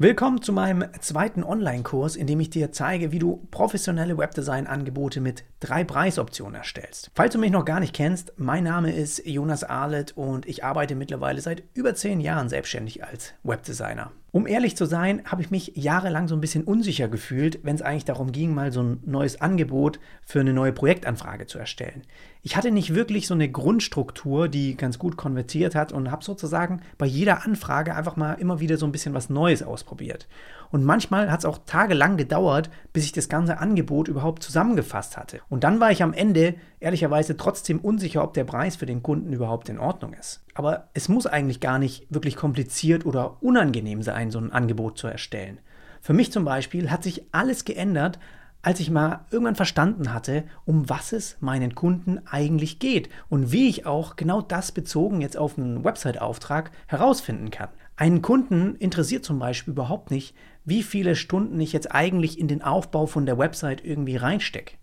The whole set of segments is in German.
Willkommen zu meinem zweiten Online-Kurs, in dem ich dir zeige, wie du professionelle Webdesign-Angebote mit drei Preisoptionen erstellst. Falls du mich noch gar nicht kennst, mein Name ist Jonas Arlet und ich arbeite mittlerweile seit über zehn Jahren selbstständig als Webdesigner. Um ehrlich zu sein, habe ich mich jahrelang so ein bisschen unsicher gefühlt, wenn es eigentlich darum ging, mal so ein neues Angebot für eine neue Projektanfrage zu erstellen. Ich hatte nicht wirklich so eine Grundstruktur, die ganz gut konvertiert hat und habe sozusagen bei jeder Anfrage einfach mal immer wieder so ein bisschen was Neues ausprobiert. Und manchmal hat es auch tagelang gedauert, bis ich das ganze Angebot überhaupt zusammengefasst hatte. Und dann war ich am Ende ehrlicherweise trotzdem unsicher, ob der Preis für den Kunden überhaupt in Ordnung ist. Aber es muss eigentlich gar nicht wirklich kompliziert oder unangenehm sein, so ein Angebot zu erstellen. Für mich zum Beispiel hat sich alles geändert, als ich mal irgendwann verstanden hatte, um was es meinen Kunden eigentlich geht und wie ich auch genau das bezogen jetzt auf einen Website-Auftrag herausfinden kann. Einen Kunden interessiert zum Beispiel überhaupt nicht, wie viele Stunden ich jetzt eigentlich in den Aufbau von der Website irgendwie reinstecke.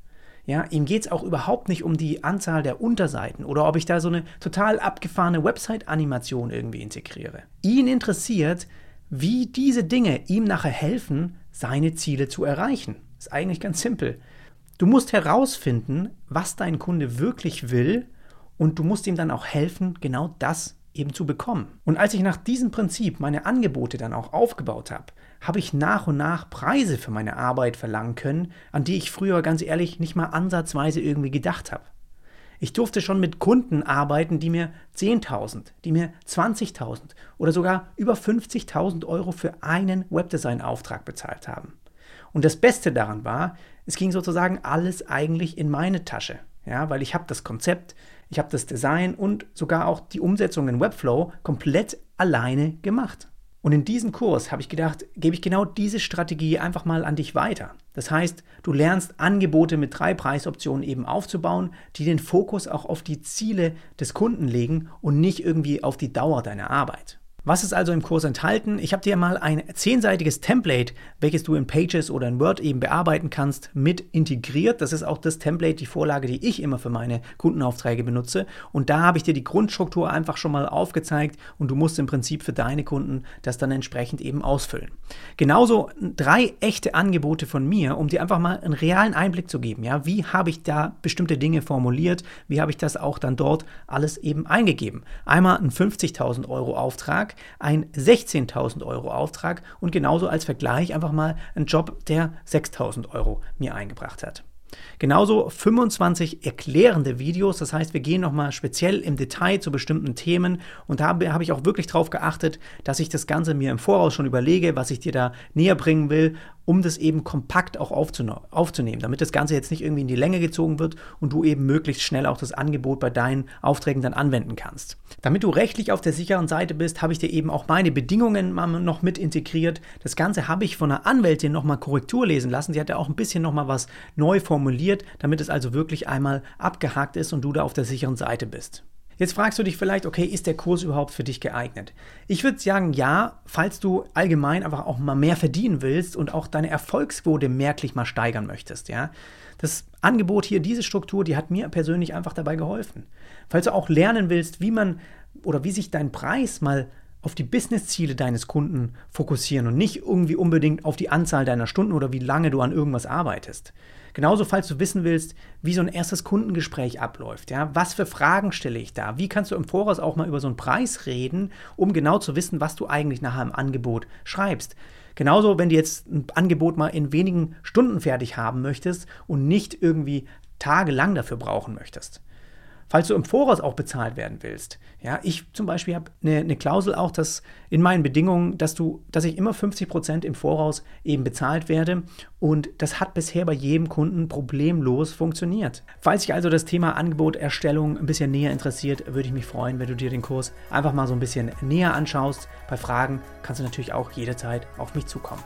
Ja, ihm geht es auch überhaupt nicht um die Anzahl der Unterseiten oder ob ich da so eine total abgefahrene Website-Animation irgendwie integriere. Ihn interessiert, wie diese Dinge ihm nachher helfen, seine Ziele zu erreichen. Ist eigentlich ganz simpel. Du musst herausfinden, was dein Kunde wirklich will und du musst ihm dann auch helfen, genau das eben zu bekommen. Und als ich nach diesem Prinzip meine Angebote dann auch aufgebaut habe, habe ich nach und nach Preise für meine Arbeit verlangen können, an die ich früher ganz ehrlich nicht mal ansatzweise irgendwie gedacht habe. Ich durfte schon mit Kunden arbeiten, die mir 10.000, die mir 20.000 oder sogar über 50.000 Euro für einen Webdesign-Auftrag bezahlt haben. Und das Beste daran war, es ging sozusagen alles eigentlich in meine Tasche, ja, weil ich habe das Konzept, ich habe das Design und sogar auch die Umsetzung in Webflow komplett alleine gemacht. Und in diesem Kurs habe ich gedacht, gebe ich genau diese Strategie einfach mal an dich weiter. Das heißt, du lernst Angebote mit drei Preisoptionen eben aufzubauen, die den Fokus auch auf die Ziele des Kunden legen und nicht irgendwie auf die Dauer deiner Arbeit. Was ist also im Kurs enthalten? Ich habe dir mal ein zehnseitiges Template, welches du in Pages oder in Word eben bearbeiten kannst, mit integriert. Das ist auch das Template, die Vorlage, die ich immer für meine Kundenaufträge benutze. Und da habe ich dir die Grundstruktur einfach schon mal aufgezeigt und du musst im Prinzip für deine Kunden das dann entsprechend eben ausfüllen. Genauso drei echte Angebote von mir, um dir einfach mal einen realen Einblick zu geben. Ja, wie habe ich da bestimmte Dinge formuliert? Wie habe ich das auch dann dort alles eben eingegeben? Einmal ein 50.000 Euro Ein 16.000 Euro Auftrag und genauso als Vergleich einfach mal ein Job, der 6.000 Euro mir eingebracht hat. Genauso 25 erklärende Videos, das heißt, wir gehen nochmal speziell im Detail zu bestimmten Themen und da habe ich auch wirklich darauf geachtet, dass ich das Ganze mir im Voraus schon überlege, was ich dir da näher bringen will um das eben kompakt auch aufzunehmen, damit das Ganze jetzt nicht irgendwie in die Länge gezogen wird und du eben möglichst schnell auch das Angebot bei deinen Aufträgen dann anwenden kannst. Damit du rechtlich auf der sicheren Seite bist, habe ich dir eben auch meine Bedingungen noch mit integriert. Das Ganze habe ich von einer Anwältin nochmal Korrektur lesen lassen. Sie hat ja auch ein bisschen nochmal was neu formuliert, damit es also wirklich einmal abgehakt ist und du da auf der sicheren Seite bist. Jetzt fragst du dich vielleicht, okay, ist der Kurs überhaupt für dich geeignet? Ich würde sagen, ja, falls du allgemein einfach auch mal mehr verdienen willst und auch deine Erfolgsquote merklich mal steigern möchtest, ja. Das Angebot hier, diese Struktur, die hat mir persönlich einfach dabei geholfen. Falls du auch lernen willst, wie man oder wie sich dein Preis mal auf die Businessziele deines Kunden fokussieren und nicht irgendwie unbedingt auf die Anzahl deiner Stunden oder wie lange du an irgendwas arbeitest. Genauso, falls du wissen willst, wie so ein erstes Kundengespräch abläuft, ja, was für Fragen stelle ich da? Wie kannst du im Voraus auch mal über so einen Preis reden, um genau zu wissen, was du eigentlich nachher im Angebot schreibst? Genauso, wenn du jetzt ein Angebot mal in wenigen Stunden fertig haben möchtest und nicht irgendwie tagelang dafür brauchen möchtest falls du im Voraus auch bezahlt werden willst. Ja, ich zum Beispiel habe eine, eine, Klausel auch, dass in meinen Bedingungen, dass du, dass ich immer 50 Prozent im Voraus eben bezahlt werde und das hat bisher bei jedem Kunden problemlos funktioniert. Falls dich also das Thema Angeboterstellung ein bisschen näher interessiert, würde ich mich freuen, wenn du dir den Kurs einfach mal so ein bisschen näher anschaust. Bei Fragen kannst du natürlich auch jederzeit auf mich zukommen.